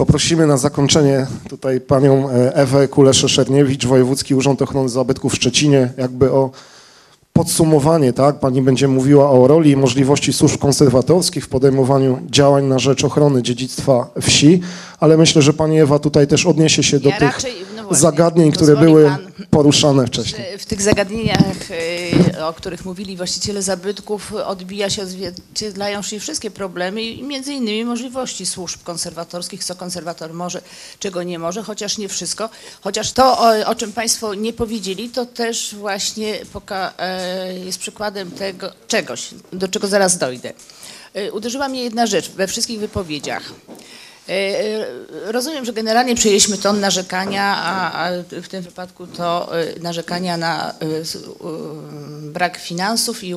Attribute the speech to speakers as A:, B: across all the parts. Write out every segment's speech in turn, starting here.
A: Poprosimy na zakończenie tutaj panią e, Ewę Kuleszę-Szerniewicz, Wojewódzki Urząd Ochrony Zabytków w Szczecinie, jakby o podsumowanie, tak? Pani będzie mówiła o roli i możliwości służb konserwatorskich w podejmowaniu działań na rzecz ochrony dziedzictwa wsi, ale myślę, że pani Ewa tutaj też odniesie się do
B: Ja
A: tych
B: raczej,
A: zagadnień, które były poruszane wcześniej.
B: W tych zagadnieniach, y, o których mówili właściciele zabytków, odbija się, odzwierciedlają się wszystkie problemy i między innymi możliwości służb konserwatorskich, co konserwator może, czego nie może, chociaż nie wszystko. Chociaż to, o, czym Państwo nie powiedzieli, to też właśnie e, jest przykładem tego czegoś, do czego zaraz dojdę. E, Uderzyła mnie jedna rzecz we wszystkich wypowiedziach. E, e, Rozumiem, że generalnie przyjęliśmy ton narzekania, a, w tym wypadku to e, narzekania na brak finansów, i,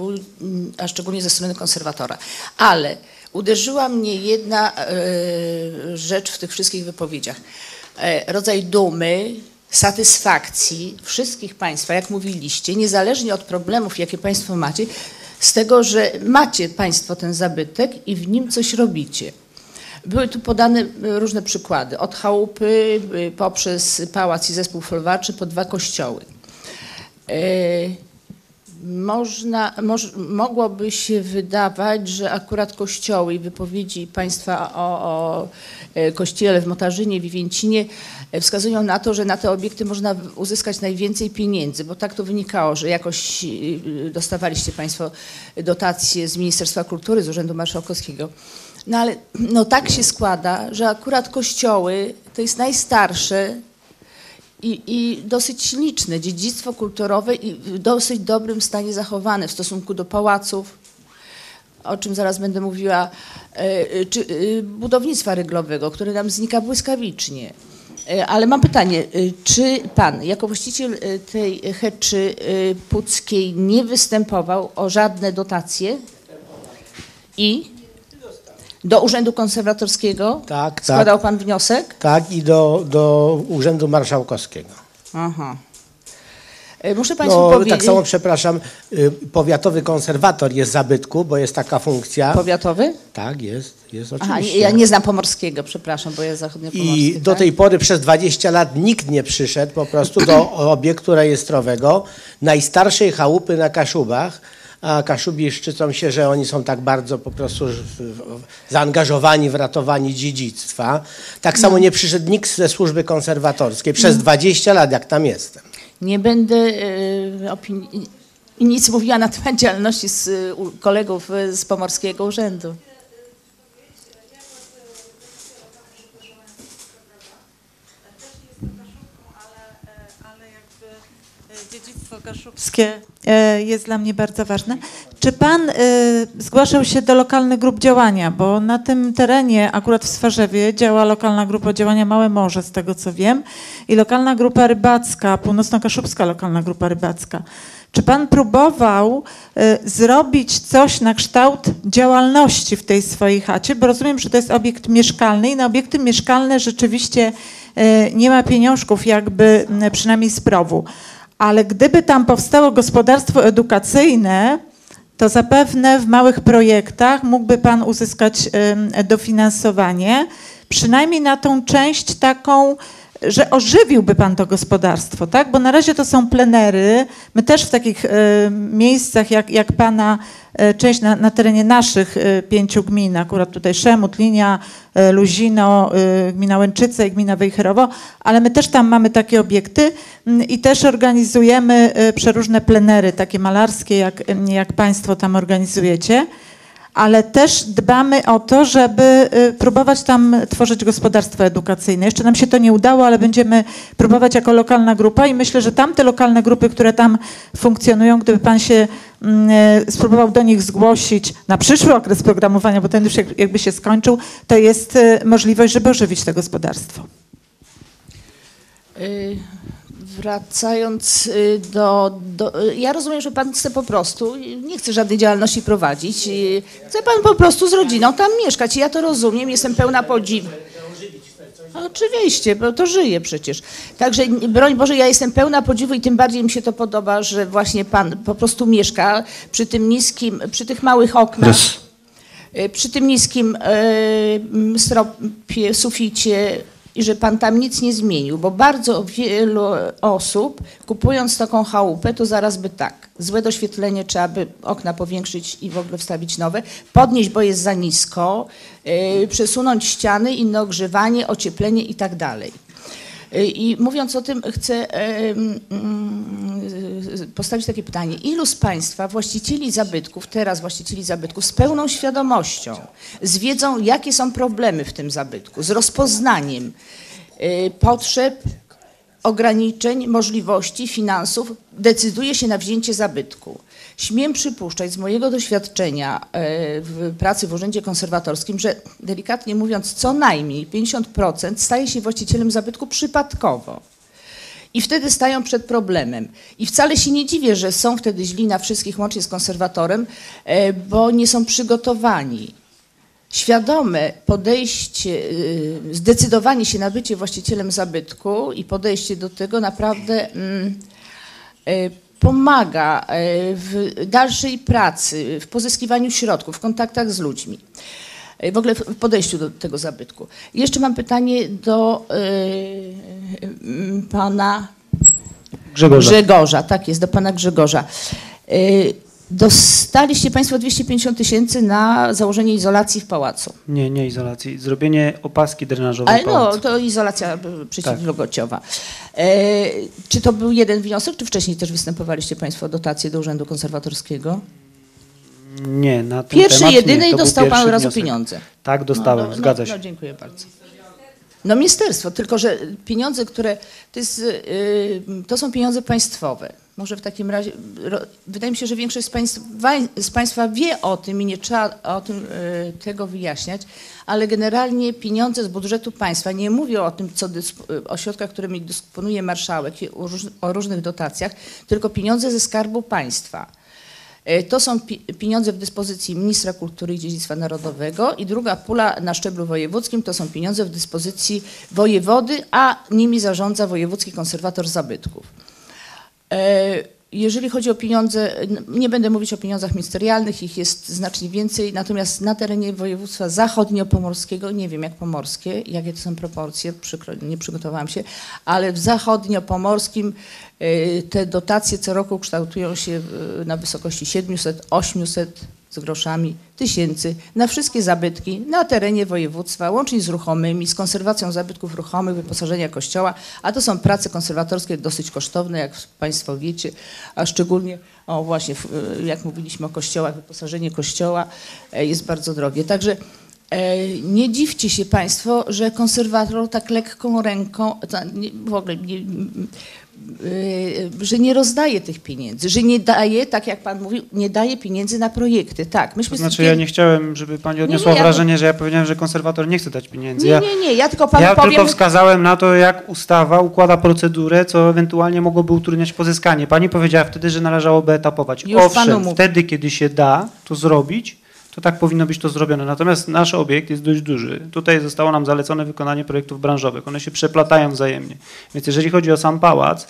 B: a szczególnie ze strony konserwatora. Ale uderzyła mnie jedna rzecz w tych wszystkich wypowiedziach. Rodzaj dumy, satysfakcji wszystkich Państwa, jak mówiliście, niezależnie od problemów, jakie Państwo macie, z tego, że macie Państwo ten zabytek i w nim coś robicie. Były tu podane y, różne przykłady, od chałupy y, poprzez pałac i zespół folwarczy po dwa kościoły. E, Można, moż, mogłoby się wydawać, że akurat kościoły i wypowiedzi państwa o, o e, kościele w Motarzynie, Wiwięcinie e, wskazują na to, że na te obiekty można uzyskać najwięcej pieniędzy, bo tak to wynikało, że jakoś dostawaliście państwo dotacje z Ministerstwa Kultury, z Urzędu Marszałkowskiego. No ale no tak się składa, że akurat kościoły to jest najstarsze i, i dosyć liczne dziedzictwo kulturowe i w dosyć dobrym stanie zachowane w stosunku do pałaców, o czym zaraz będę mówiła, e, czy e, budownictwa ryglowego, które nam znika błyskawicznie. E, Ale mam pytanie, czy pan jako właściciel tej heczy puckiej nie występował o żadne dotacje i do Urzędu Konserwatorskiego
C: Tak, tak.
B: składał pan wniosek?
C: Tak, i do, do Urzędu Marszałkowskiego.
B: Aha. E, Muszę Państwu
C: No,
B: powiedzieć...
C: tak samo, przepraszam, y, powiatowy konserwator jest zabytku, bo jest taka funkcja.
B: Powiatowy?
C: Tak, jest, jest
B: Aha,
C: oczywiście.
B: nie, ja nie znam pomorskiego, przepraszam, bo ja zachodniopomorski.
C: I do
B: tak?
C: tej pory przez 20 lat nikt nie przyszedł po prostu do obiektu rejestrowego najstarszej chałupy na Kaszubach. A Kaszubi szczycą się, że oni są tak bardzo po prostu zaangażowani w ratowanie dziedzictwa. Tak samo nie przyszedł nikt ze służby konserwatorskiej przez 20 lat, jak tam jestem.
B: Nie będę e, opinii, nic mówiła na temat działalności kolegów e, z Pomorskiego Urzędu.
D: ale jakby e, dziedzictwo kaszubskie e, jest dla mnie bardzo ważne. Czy pan e, zgłaszał się do lokalnych grup działania? Bo na tym terenie, akurat w Swarzewie, działa lokalna grupa działania Małe Morze, z tego co wiem, i lokalna grupa rybacka, północno-kaszubska lokalna grupa rybacka. Czy pan próbował e, zrobić coś na kształt działalności w tej swojej chacie? Bo rozumiem, że to jest obiekt mieszkalny i na obiekty mieszkalne rzeczywiście nie ma pieniążków, jakby przynajmniej z prowu. Ale gdyby tam powstało gospodarstwo edukacyjne, to zapewne w małych projektach mógłby Pan uzyskać dofinansowanie, przynajmniej na tą część taką, że ożywiłby Pan to gospodarstwo, tak? Bo na razie to są plenery. My też w takich e, miejscach jak, jak Pana e, część na, na terenie naszych e, pięciu gmin, akurat tutaj Szemut, Linia, Luzino, gmina Łęczyce i gmina Wejherowo, ale my też tam mamy takie obiekty mm, i też organizujemy przeróżne plenery, takie malarskie, jak, jak Państwo tam organizujecie ale też dbamy o to, żeby y, próbować tam tworzyć gospodarstwo edukacyjne. Jeszcze nam się to nie udało, ale będziemy próbować jako lokalna grupa i myślę, że tamte lokalne grupy, które tam funkcjonują, gdyby pan się mm, y, spróbował do nich zgłosić na przyszły okres programowania, bo ten już jak- jakby się skończył, to jest y, możliwość, żeby ożywić to gospodarstwo.
B: Y, Wracając y, do, do. y, Ja rozumiem, że pan chce po prostu, y, nie chce żadnej działalności prowadzić. Chce pan po prostu z rodziną tam mieszkać. I ja to rozumiem, jestem pełna podziwu. Oczywiście, bo to żyje przecież. Także broń Boże, ja jestem pełna podziwu i tym bardziej mi się to podoba, że właśnie pan po prostu mieszka przy tym niskim, przy tych małych oknach. Przy tym niskim y, stropie, suficie i że pan tam nic nie zmienił, bo bardzo wielu osób kupując taką chałupę, to zaraz by tak, złe doświetlenie, trzeba by okna powiększyć i w ogóle wstawić nowe, podnieść, bo jest za nisko, y, przesunąć ściany, inne ogrzewanie, ocieplenie i tak dalej. Y, I mówiąc o tym, chcę mm, postawić takie pytanie. Ilu z Państwa właścicieli zabytków, teraz właścicieli zabytków, z pełną świadomością, z wiedzą, jakie są problemy w tym zabytku, z rozpoznaniem y, potrzeb, ograniczeń, możliwości, finansów, decyduje się na wzięcie zabytku. Śmiem przypuszczać z mojego doświadczenia e, w pracy w Urzędzie Konserwatorskim, że delikatnie mówiąc, co najmniej 50% staje się właścicielem zabytku przypadkowo. I wtedy stają przed problemem. I wcale się nie dziwię, że są wtedy źli na wszystkich, łącznie z konserwatorem, e, bo nie są przygotowani. Świadome podejście, y, zdecydowanie się na bycie właścicielem zabytku i podejście do tego naprawdę mm, pomaga y, w dalszej pracy, w pozyskiwaniu środków, w kontaktach z ludźmi. Y, W ogóle w podejściu do tego zabytku. Jeszcze mam pytanie do y, pana
E: Grzegorza.
B: Grzegorza, tak jest, do pana Grzegorza. Dostaliście Państwo 250 tysięcy na założenie izolacji w pałacu.
E: Nie, nie izolacji. Zrobienie opaski drenażowej
B: Ale no, to izolacja y, przeciwwilgociowa. E, czy to był jeden wniosek, czy wcześniej też występowaliście Państwo o dotację do Urzędu Konserwatorskiego?
E: Nie, na ten
B: Pierwszy,
E: temat
B: jedyny i dostał Pan od razu pieniądze.
E: Tak, dostałem,
B: No, no,
E: zgadza
B: no,
E: się.
B: No, dziękuję bardzo. No ministerstwo, tylko że pieniądze, które to, jest, y, to są pieniądze państwowe. Może w takim razie, wydaje mi się, że większość z państwa, z państwa wie o tym i nie trzeba o tym y, tego wyjaśniać, ale generalnie pieniądze z budżetu państwa, nie mówię o tym, co o środkach, którymi dysponuje marszałek, o różnych dotacjach, tylko pieniądze ze skarbu państwa. E, To są pi- pieniądze w dyspozycji ministra kultury i dziedzictwa narodowego i druga pula na szczeblu wojewódzkim to są pieniądze w dyspozycji wojewody, a nimi zarządza wojewódzki konserwator zabytków. Jeżeli chodzi o pieniądze, nie będę mówić o pieniądzach ministerialnych, ich jest znacznie więcej, natomiast na terenie województwa zachodniopomorskiego, nie wiem jak pomorskie, jakie to są proporcje, przykro, nie przygotowałam się, ale w zachodniopomorskim e, te dotacje co roku kształtują się e, na wysokości 700, 800 z groszami tysięcy na wszystkie zabytki na terenie województwa, łącznie z ruchomymi, z konserwacją zabytków ruchomych, wyposażenia kościoła, a to są prace konserwatorskie dosyć kosztowne, jak Państwo wiecie, a szczególnie, o właśnie, w- jak mówiliśmy o kościołach, wyposażenie kościoła e, jest bardzo drogie. Także e, nie dziwcie się Państwo, że konserwator tak lekką ręką, w ogóle nie, że nie rozdaje tych pieniędzy, że nie daje, tak jak Pan mówił, nie daje pieniędzy na projekty. Tak, myśmy
E: To znaczy ja nie chciałem, żeby pani odniosła
B: nie, ja-
E: wrażenie, że ja powiedziałem, że konserwator nie chce dać pieniędzy.
B: Nie,
E: Ja,
B: nie, nie, ja tylko Panu
E: ja
B: powiem...
E: tylko wskazałem na to, jak ustawa układa procedurę, co ewentualnie mogłoby utrudniać pozyskanie. Pani powiedziała wtedy, że należałoby etapować.
B: Już
E: Owszem, wtedy, kiedy się da to zrobić, to tak powinno być to zrobione. Natomiast nasz obiekt jest dość duży. Tutaj zostało nam zalecone wykonanie projektów branżowych. One się przeplatają wzajemnie. Więc jeżeli chodzi o sam pałac,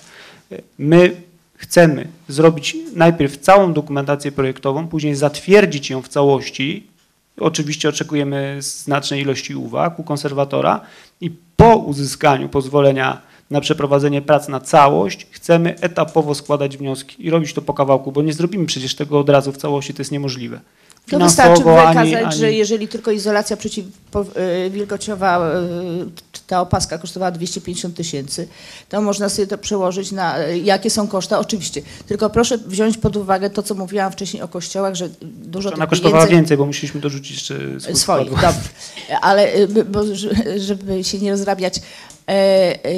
E: my chcemy zrobić najpierw całą dokumentację projektową, później zatwierdzić ją w całości. Oczywiście oczekujemy znacznej ilości uwag u konserwatora i po uzyskaniu pozwolenia na przeprowadzenie prac na całość chcemy etapowo składać wnioski i robić to po kawałku, bo nie zrobimy przecież tego od razu w całości, to jest niemożliwe.
B: To wystarczy
E: Finansowo
B: wykazać,
E: ani- ani-
B: że jeżeli tylko izolacja przeciwwilgociowa, y, czy ta opaska kosztowała 250 tysięcy, to można sobie to przełożyć na y, jakie są koszta. Oczywiście, tylko proszę wziąć pod uwagę to, co mówiłam wcześniej o kościołach, że dużo
E: Ona
B: tych
E: kosztowała
B: pieniędzy...
E: więcej, bo musieliśmy dorzucić jeszcze
B: Swoich, dobrze. Ale y, bo, że- żeby się nie rozrabiać, e, e,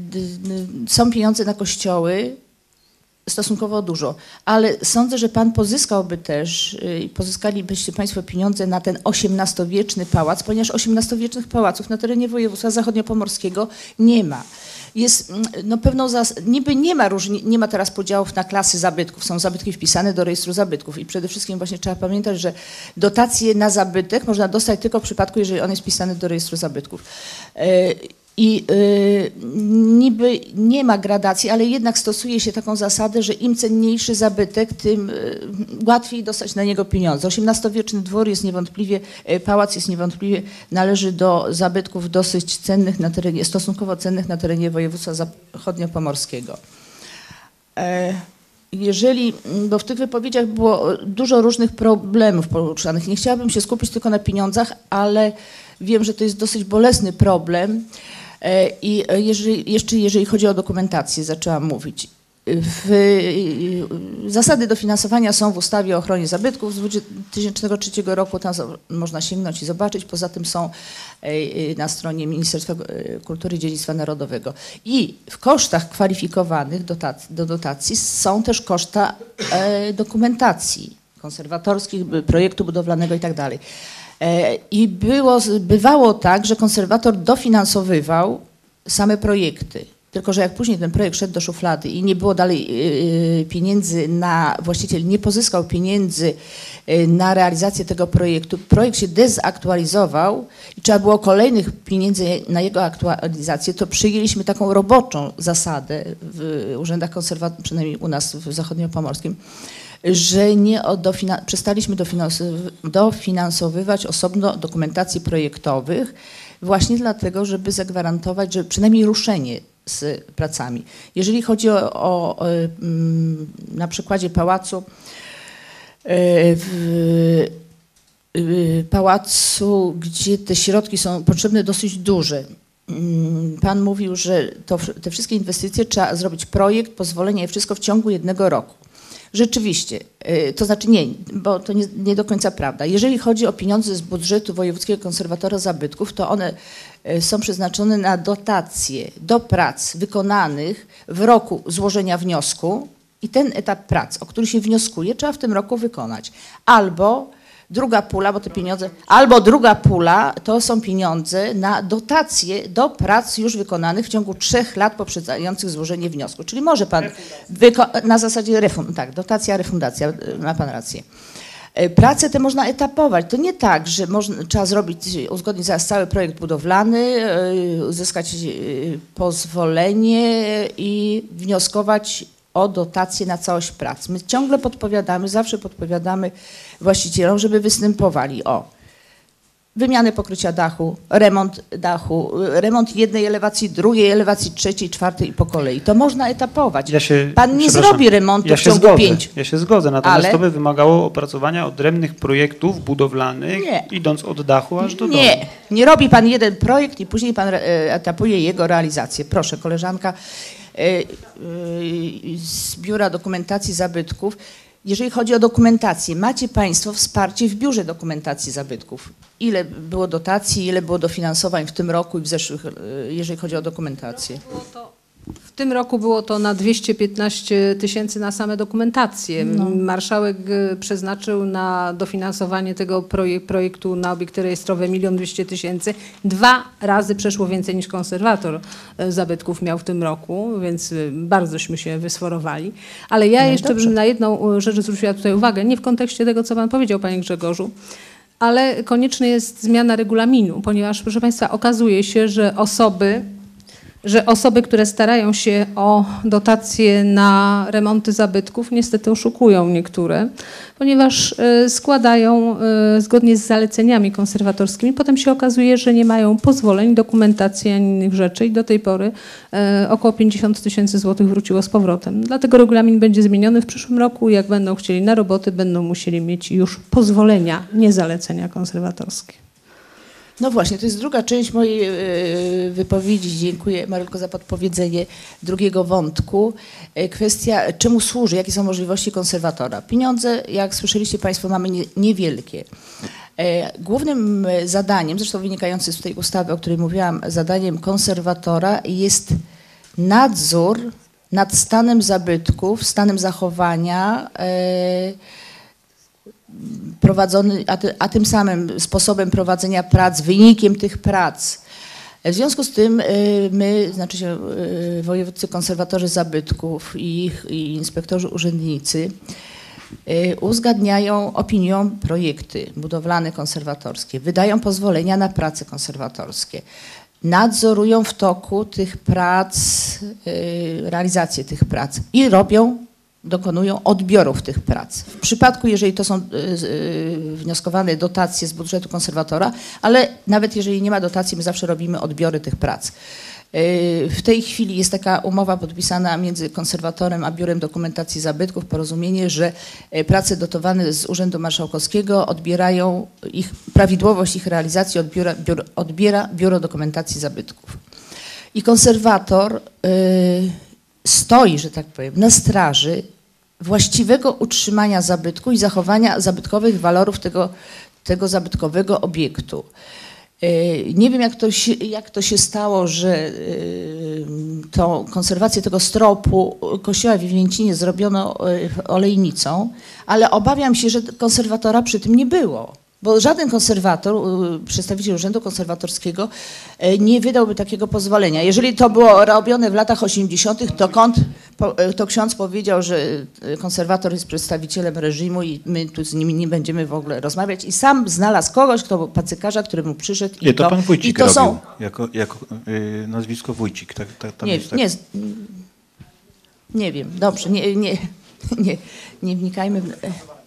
B: d- d- są pieniądze na kościoły, stosunkowo dużo, ale sądzę, że pan pozyskałby też, y, pozyskalibyście państwo pieniądze na ten XVIII-wieczny pałac, ponieważ XVIII-wiecznych pałaców na terenie województwa zachodniopomorskiego nie ma. Jest mm, no, pewną zas- niby nie ma różni, nie ma teraz podziałów na klasy zabytków, są zabytki wpisane do rejestru zabytków i przede wszystkim właśnie trzeba pamiętać, że dotacje na zabytek można dostać tylko w przypadku, jeżeli on jest wpisany do rejestru zabytków. I y, niby nie ma gradacji, ale jednak stosuje się taką zasadę, że im cenniejszy zabytek, tym y, łatwiej dostać na niego pieniądze. XVIII-wieczny dwór jest niewątpliwie, y, pałac jest niewątpliwie, należy do zabytków dosyć cennych na terenie, stosunkowo cennych na terenie województwa zachodniopomorskiego. E, Jeżeli, bo w tych wypowiedziach było dużo różnych problemów poruszanych, nie chciałabym się skupić tylko na pieniądzach, ale wiem, że to jest dosyć bolesny problem. E, I jeżeli, jeszcze jeżeli chodzi o dokumentację, zaczęłam mówić. W, zasady dofinansowania są w ustawie o ochronie zabytków z 2003 roku, tam można sięgnąć i zobaczyć. Poza tym są e, e, na stronie Ministerstwa e, Kultury i Dziedzictwa Narodowego. I w kosztach kwalifikowanych do dotacji są też koszta e, dokumentacji konserwatorskich, projektu budowlanego i tak. E, I było, bywało tak, że konserwator dofinansowywał same projekty. Tylko, że jak później ten projekt szedł do szuflady i nie było dalej yy, pieniędzy na, właściciel nie pozyskał pieniędzy na realizację tego projektu, projekt się dezaktualizował i trzeba było kolejnych pieniędzy na jego aktualizację, to przyjęliśmy taką roboczą zasadę w urzędach konserwatorskich, przynajmniej u nas w zachodniopomorskim, że nie o dofina- przestaliśmy dofinansowy- dofinansowywać osobno dokumentacji projektowych, właśnie dlatego, żeby zagwarantować, że przynajmniej ruszenie z pracami. Jeżeli chodzi o, o, e, mm, na przykładzie pałacu, e, w y, pałacu, gdzie te środki są potrzebne dosyć duże. Mm, Pan mówił, że to, te wszystkie inwestycje trzeba zrobić projekt, pozwolenie wszystko w ciągu jednego roku. Rzeczywiście, y, to znaczy nie, bo to nie, nie do końca prawda. Jeżeli chodzi o pieniądze z budżetu Wojewódzkiego Konserwatora Zabytków, to one y, są przeznaczone na dotacje do prac wykonanych w roku złożenia wniosku i ten etap prac, o który się wnioskuje, trzeba w tym roku wykonać. Albo druga pula, bo te pieniądze, albo druga pula to są pieniądze na dotacje do prac już wykonanych w ciągu trzech lat poprzedzających złożenie wniosku. Czyli może pan na zasadzie refund, tak, dotacja, refundacja, y, ma pan rację. E, Prace te można etapować. To nie tak, że można, trzeba zrobić, uzgodnić zaraz cały projekt budowlany, y, uzyskać y, pozwolenie i wnioskować o dotację na całość prac. My ciągle podpowiadamy, zawsze podpowiadamy właścicielom, żeby występowali o wymianę pokrycia dachu, remont dachu, remont jednej elewacji, drugiej elewacji, trzeciej, czwartej i po kolei. To można etapować.
E: Ja się,
B: Pan nie zrobi remontu
E: ja
B: w ciągu
E: zgodzę,
B: pięciu.
E: Ja się zgodzę, natomiast
B: Ale-
E: to by wymagało opracowania odrębnych projektów budowlanych,
B: Nie.
E: idąc od dachu aż do domu.
B: Nie, nie robi pan jeden projekt i później pan e, etapuje jego realizację. Proszę, koleżanka e, e, z Biura Dokumentacji Zabytków. Jeżeli chodzi o dokumentację, macie Państwo wsparcie w Biurze Dokumentacji Zabytków. Ile było dotacji, ile było dofinansowań w tym roku i w zeszłych, e, jeżeli chodzi o dokumentację?
F: Było to, w tym roku było to na 215 tysięcy na same dokumentacje. Marszałek y, przeznaczył na dofinansowanie tego projek- projektu na obiekty rejestrowe 1 200 tysięcy. Dwa razy przeszło więcej niż konserwator y, zabytków miał w tym roku, więc y, bardzośmy się wysforowali. Ale ja
B: No
F: jeszcze
B: dobrze.
F: bym na jedną rzecz zwróciła tutaj uwagę, nie w kontekście tego, co pan powiedział, panie Grzegorzu, ale konieczna jest zmiana regulaminu, ponieważ, proszę Państwa, okazuje się, że osoby, że osoby, które starają się o dotacje na remonty zabytków, niestety oszukują niektóre, ponieważ e, składają e, zgodnie z zaleceniami konserwatorskimi. Potem się okazuje, że nie mają pozwoleń, dokumentacji ani innych rzeczy i do tej pory e, około 50 tysięcy złotych wróciło z powrotem. Dlatego regulamin będzie zmieniony w przyszłym roku. Jak będą chcieli na roboty, będą musieli mieć już pozwolenia, nie zalecenia konserwatorskie.
B: No właśnie, to jest druga część mojej e, wypowiedzi. Dziękuję Marylko za podpowiedzenie drugiego wątku. E, Kwestia, czemu służy, jakie są możliwości konserwatora. Pieniądze, jak słyszeliście Państwo, mamy nie, niewielkie. E, Głównym zadaniem, zresztą wynikającym z tej ustawy, o której mówiłam, zadaniem konserwatora jest nadzór nad stanem zabytków, stanem zachowania, e, prowadzony, a, ty, a tym samym sposobem prowadzenia prac, wynikiem tych prac. W związku z tym y, my, znaczy się y, wojewódcy konserwatorzy zabytków i, ich- i inspektorzy urzędnicy y, uzgadniają opinią projekty budowlane konserwatorskie, wydają pozwolenia na prace konserwatorskie. nadzorują w toku tych prac, realizację tych prac i robią, dokonują odbiorów tych prac. W przypadku, jeżeli to są y, y, wnioskowane dotacje z budżetu konserwatora, ale nawet jeżeli nie ma dotacji, my zawsze robimy odbiory tych prac. Y, W tej chwili jest taka umowa podpisana między konserwatorem a Biurem Dokumentacji Zabytków, porozumienie, że prace dotowane z Urzędu Marszałkowskiego odbierają ich, prawidłowość ich realizacji odbiera, biuro, odbiera Biuro Dokumentacji Zabytków. I konserwator y, stoi, że tak powiem, na straży właściwego utrzymania zabytku i zachowania zabytkowych walorów tego, tego zabytkowego obiektu. Y, Nie wiem, jak to, się, jak to się stało, że y, tą konserwację tego stropu kościoła w Wienięcinie zrobiono y, olejnicą, ale obawiam się, że konserwatora przy tym nie było. Bo żaden konserwator, przedstawiciel Urzędu Konserwatorskiego y, nie wydałby takiego pozwolenia. Jeżeli to było robione w latach 80., to, kąt, y, to ksiądz powiedział, że y, konserwator jest przedstawicielem reżimu i my tu z nimi nie będziemy w ogóle rozmawiać. I sam znalazł kogoś, kto był pacykarza, który mu przyszedł. i
G: Nie, to pan Wójcik
B: to
G: robił,
B: są,
G: jako, jako y, nazwisko Wójcik. Tak, tak,
B: nie,
G: tak.
B: nie, nie wiem, dobrze, nie, nie, nie, nie wnikajmy. w-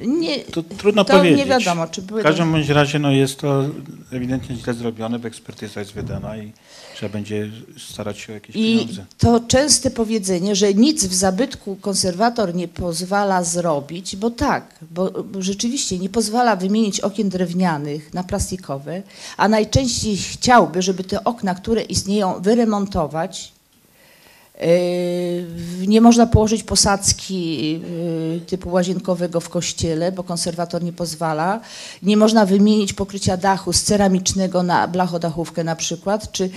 B: Nie,
G: To trudno
B: to
G: powiedzieć.
B: nie wiadomo, czy były
G: W każdym bądź razie no, jest to ewidentnie źle zrobione, bo ekspertyza jest wydana i trzeba będzie starać się o jakieś
B: I
G: pieniądze.
B: to częste powiedzenie, że nic w zabytku konserwator nie pozwala zrobić, bo tak, bo, bo rzeczywiście nie pozwala wymienić okien drewnianych na plastikowe, a najczęściej chciałby, żeby te okna, które istnieją, wyremontować. Yy, Nie można położyć posadzki yy, typu łazienkowego w kościele, bo konserwator nie pozwala. Nie można wymienić pokrycia dachu z ceramicznego na blachodachówkę na przykład, czy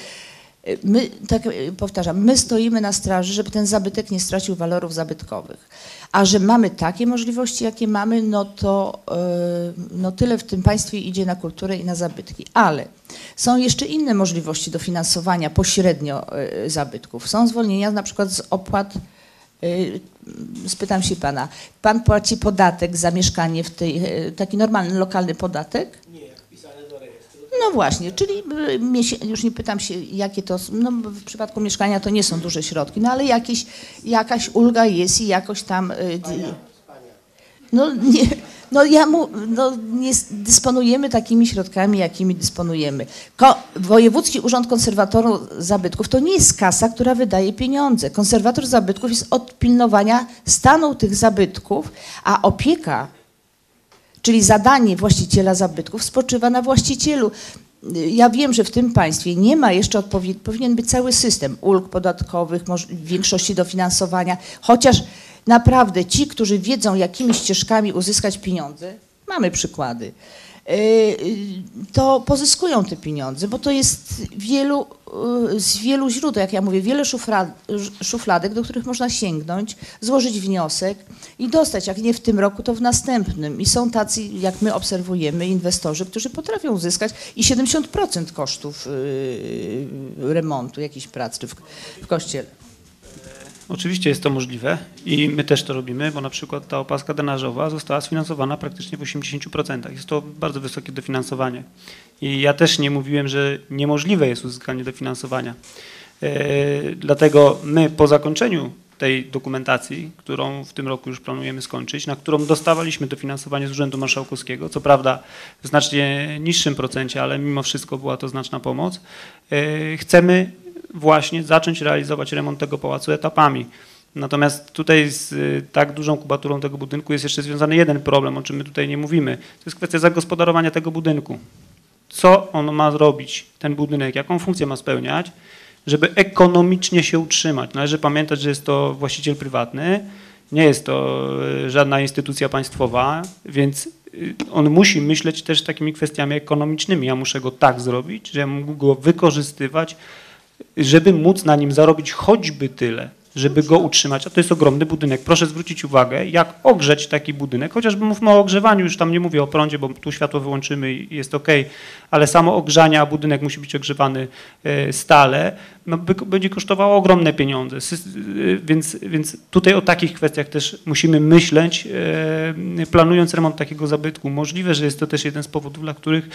B: My, tak yy, powtarzam, my stoimy na straży, żeby ten zabytek nie stracił walorów zabytkowych. A że mamy takie możliwości, jakie mamy, no to yy, no tyle w tym państwie idzie na kulturę i na zabytki. Ale są jeszcze inne możliwości dofinansowania pośrednio yy, zabytków. Są zwolnienia na przykład z opłat. Spytam się pana, pan płaci podatek za mieszkanie w tej, taki normalny lokalny podatek? No właśnie, czyli miesię- już nie pytam się, jakie to, no w przypadku mieszkania to nie są duże środki, no ale jakieś, jakaś ulga jest i jakoś tam... d- No nie, no ja mu, no nie dysponujemy takimi środkami, jakimi dysponujemy. Ko, Wojewódzki Urząd Konserwatoru Zabytków to nie jest kasa, która wydaje pieniądze. Konserwator zabytków jest od pilnowania stanu tych zabytków, a opieka Czyli zadanie właściciela zabytków spoczywa na właścicielu. Ja wiem, że w tym państwie nie ma jeszcze odpowiedzi, powinien być cały system ulg podatkowych, większości dofinansowania, chociaż naprawdę ci, którzy wiedzą, jakimi ścieżkami uzyskać pieniądze, mamy przykłady, to pozyskują te pieniądze, bo to jest wielu, yy, z wielu źródeł, jak ja mówię, wiele szuflad, szufladek, do których można sięgnąć, złożyć wniosek i dostać, jak nie w tym roku, to w następnym. I są tacy, jak my obserwujemy, inwestorzy, którzy potrafią uzyskać i 70% kosztów remontu jakichś prac czy w, w kościele.
E: Oczywiście jest to możliwe i my też to robimy, bo na przykład ta opaska drenażowa została sfinansowana praktycznie w 80%. Jest to bardzo wysokie dofinansowanie. I ja też nie mówiłem, że niemożliwe jest uzyskanie dofinansowania. E, Dlatego my po zakończeniu tej dokumentacji, którą w tym roku już planujemy skończyć, na którą dostawaliśmy dofinansowanie z Urzędu Marszałkowskiego, co prawda w znacznie niższym procencie, ale mimo wszystko była to znaczna pomoc, e, chcemy właśnie zacząć realizować remont tego pałacu etapami. Natomiast tutaj z y, tak dużą kubaturą tego budynku jest jeszcze związany jeden problem, o czym my tutaj nie mówimy. To jest kwestia zagospodarowania tego budynku. Co on ma zrobić, ten budynek, jaką funkcję ma spełniać, żeby ekonomicznie się utrzymać. Należy pamiętać, że jest to właściciel prywatny, nie jest to y, żadna instytucja państwowa, więc y, on musi myśleć też takimi kwestiami ekonomicznymi. Ja muszę go tak zrobić, że ja mógł go wykorzystywać żeby móc na nim zarobić choćby tyle, żeby go utrzymać, a to jest ogromny budynek. Proszę zwrócić uwagę, jak ogrzeć taki budynek, chociażby mówmy o ogrzewaniu, już tam nie mówię o prądzie, bo tu światło wyłączymy i jest ok, ale samo ogrzanie, a budynek musi być ogrzewany e, stale, no, będzie kosztowało ogromne pieniądze. E, Więc, więc tutaj o takich kwestiach też musimy myśleć, e, planując remont takiego zabytku. Możliwe, że jest to też jeden z powodów, dla których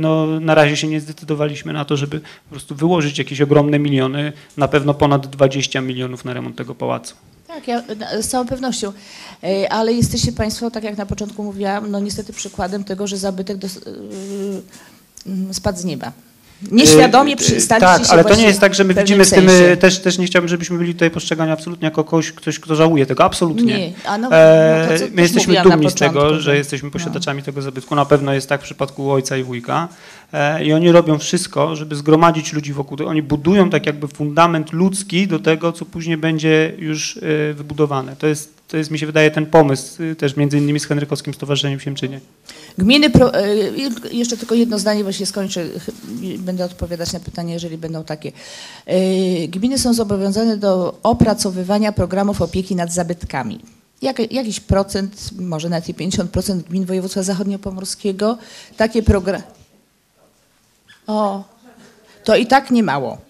E: no, na razie się nie zdecydowaliśmy na to, żeby po prostu wyłożyć jakieś ogromne miliony, na pewno ponad 20 milionów na remont tego pałacu.
B: Tak, ja, z całą pewnością. E, Ale jesteście Państwo, tak jak na początku mówiłam, no niestety przykładem tego, że zabytek dos, yy, mm, spadł z nieba. Nieświadomie
E: E, e,
B: przystaliście
E: Tak,
B: się
E: ale to nie jest tak, że my widzimy w tym,
B: sensie.
E: e, też, też nie chciałbym, żebyśmy byli tutaj postrzegani absolutnie jako kogoś, ktoś, kto żałuje tego, absolutnie.
B: Nie, a no,
E: E,
B: no co
E: My jesteśmy dumni z tego, że jesteśmy posiadaczami tego zabytku. Na pewno jest tak w przypadku ojca i wujka. E, I oni robią wszystko, żeby zgromadzić ludzi wokół tego. Oni budują tak jakby fundament ludzki do tego, co później będzie już wybudowane. To jest, to jest mi się wydaje, ten pomysł e, też między innymi z Henrykowskim Stowarzyszeniem Siemczynie.
B: Gminy, pro, e, jeszcze tylko jedno zdanie, bo się skończę, będę odpowiadać na pytanie, jeżeli będą takie. E, Gminy są zobowiązane do opracowywania programów opieki nad zabytkami. Jak, jakiś procent, może nawet i 50% gmin województwa zachodniopomorskiego takie programy. O, to i tak nie mało.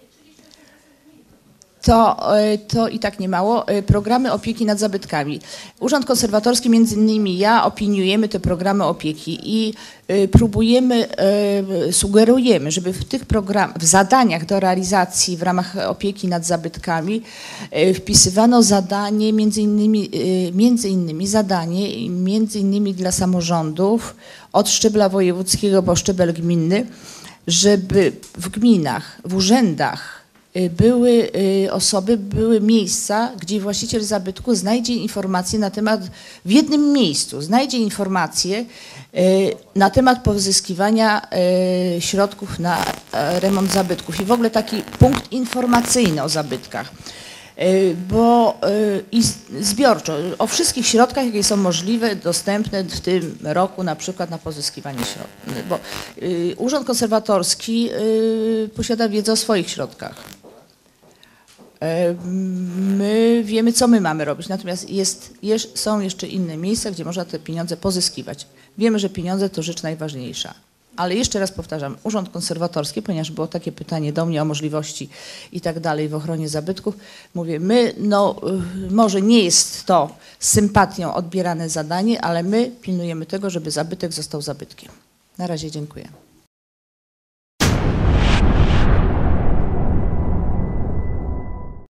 B: To, e, to i tak nie mało. E, Programy opieki nad zabytkami. Urząd Konserwatorski, między innymi ja, opiniujemy te programy opieki i e, próbujemy, sugerujemy, żeby w tych program, w zadaniach do realizacji w ramach opieki nad zabytkami wpisywano zadanie, między innymi, między innymi zadanie, między innymi dla samorządów od szczebla wojewódzkiego po szczebel gminny, żeby w gminach, w urzędach y, były y, osoby, były miejsca, gdzie właściciel zabytku znajdzie informacje na temat, w jednym miejscu znajdzie informacje y, na temat pozyskiwania y, środków na e, remont zabytków i w ogóle taki punkt informacyjny o zabytkach. Y, Bo y, i zbiorczo o wszystkich środkach, jakie są możliwe, dostępne w tym roku na przykład na pozyskiwanie środków. Bo y, Urząd Konserwatorski y, posiada wiedzę o swoich środkach. E, My wiemy, co my mamy robić, natomiast jest, jest, są jeszcze inne miejsca, gdzie można te pieniądze pozyskiwać. Wiemy, że pieniądze to rzecz najważniejsza. Ale jeszcze raz powtarzam, Urząd Konserwatorski, ponieważ było takie pytanie do mnie o możliwości i tak dalej w ochronie zabytków, mówię, my, no y, może nie jest to sympatią odbierane zadanie, ale my pilnujemy tego, żeby zabytek został zabytkiem. Na razie dziękuję.